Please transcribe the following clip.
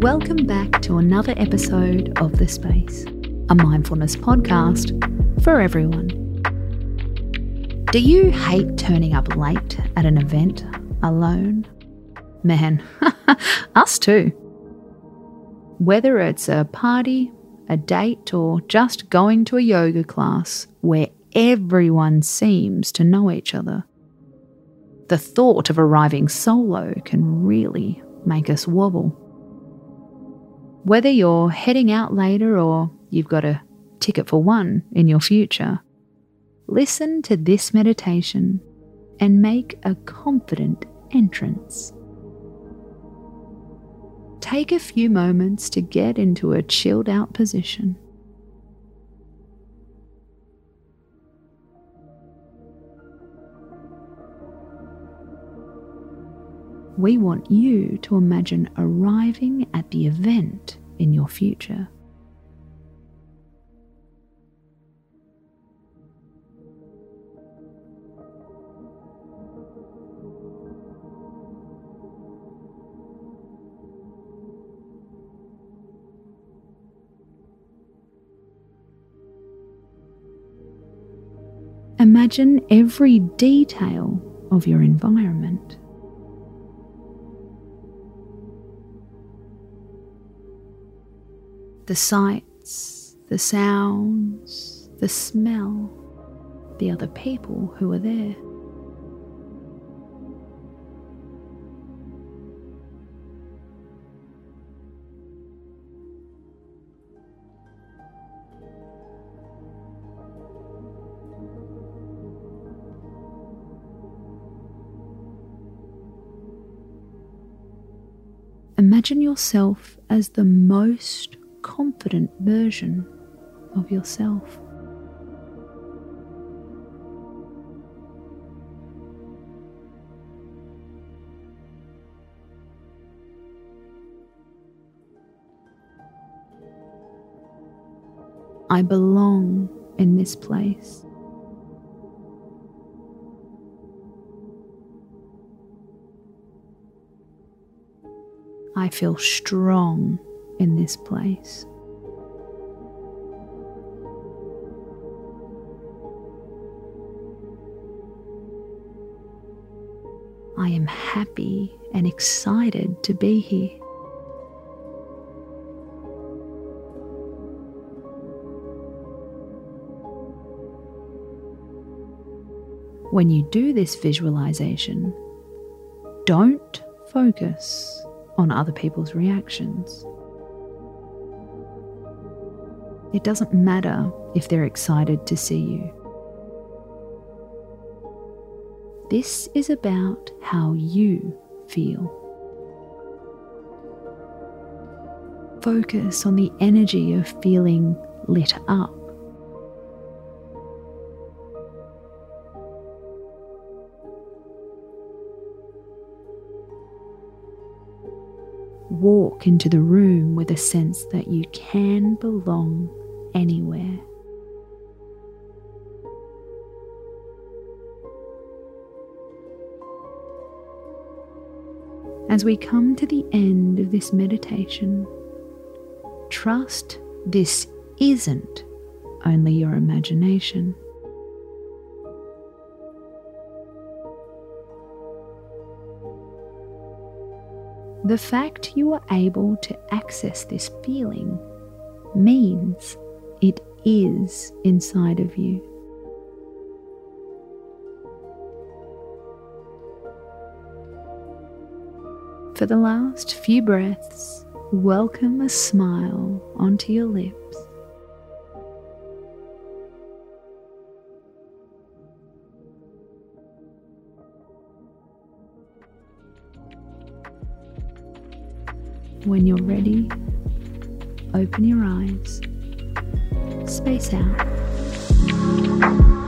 Welcome back to another episode of The Space, a mindfulness podcast for everyone. Do you hate turning up late at an event alone? Man, us too. Whether it's a party, a date, or just going to a yoga class where everyone seems to know each other, the thought of arriving solo can really make us wobble. Whether you're heading out later or you've got a ticket for one in your future, listen to this meditation and make a confident entrance. Take a few moments to get into a chilled out position. We want you to imagine arriving at the event in your future. Imagine every detail of your environment. The sights, the sounds, the smell, the other people who are there. Imagine yourself as the most confident version of yourself. I belong in this place. I feel strong in this place. I am happy and excited to be here. When you do this visualization, don't focus on other people's reactions. It doesn't matter if they're excited to see you. This is about how you feel. Focus on the energy of feeling lit up. Walk into the room with a sense that you can belong anywhere. As we come to the end of this meditation, trust this isn't only your imagination. The fact you are able to access this feeling means it is inside of you. For the last few breaths, welcome a smile onto your lips. When you're ready, open your eyes space out.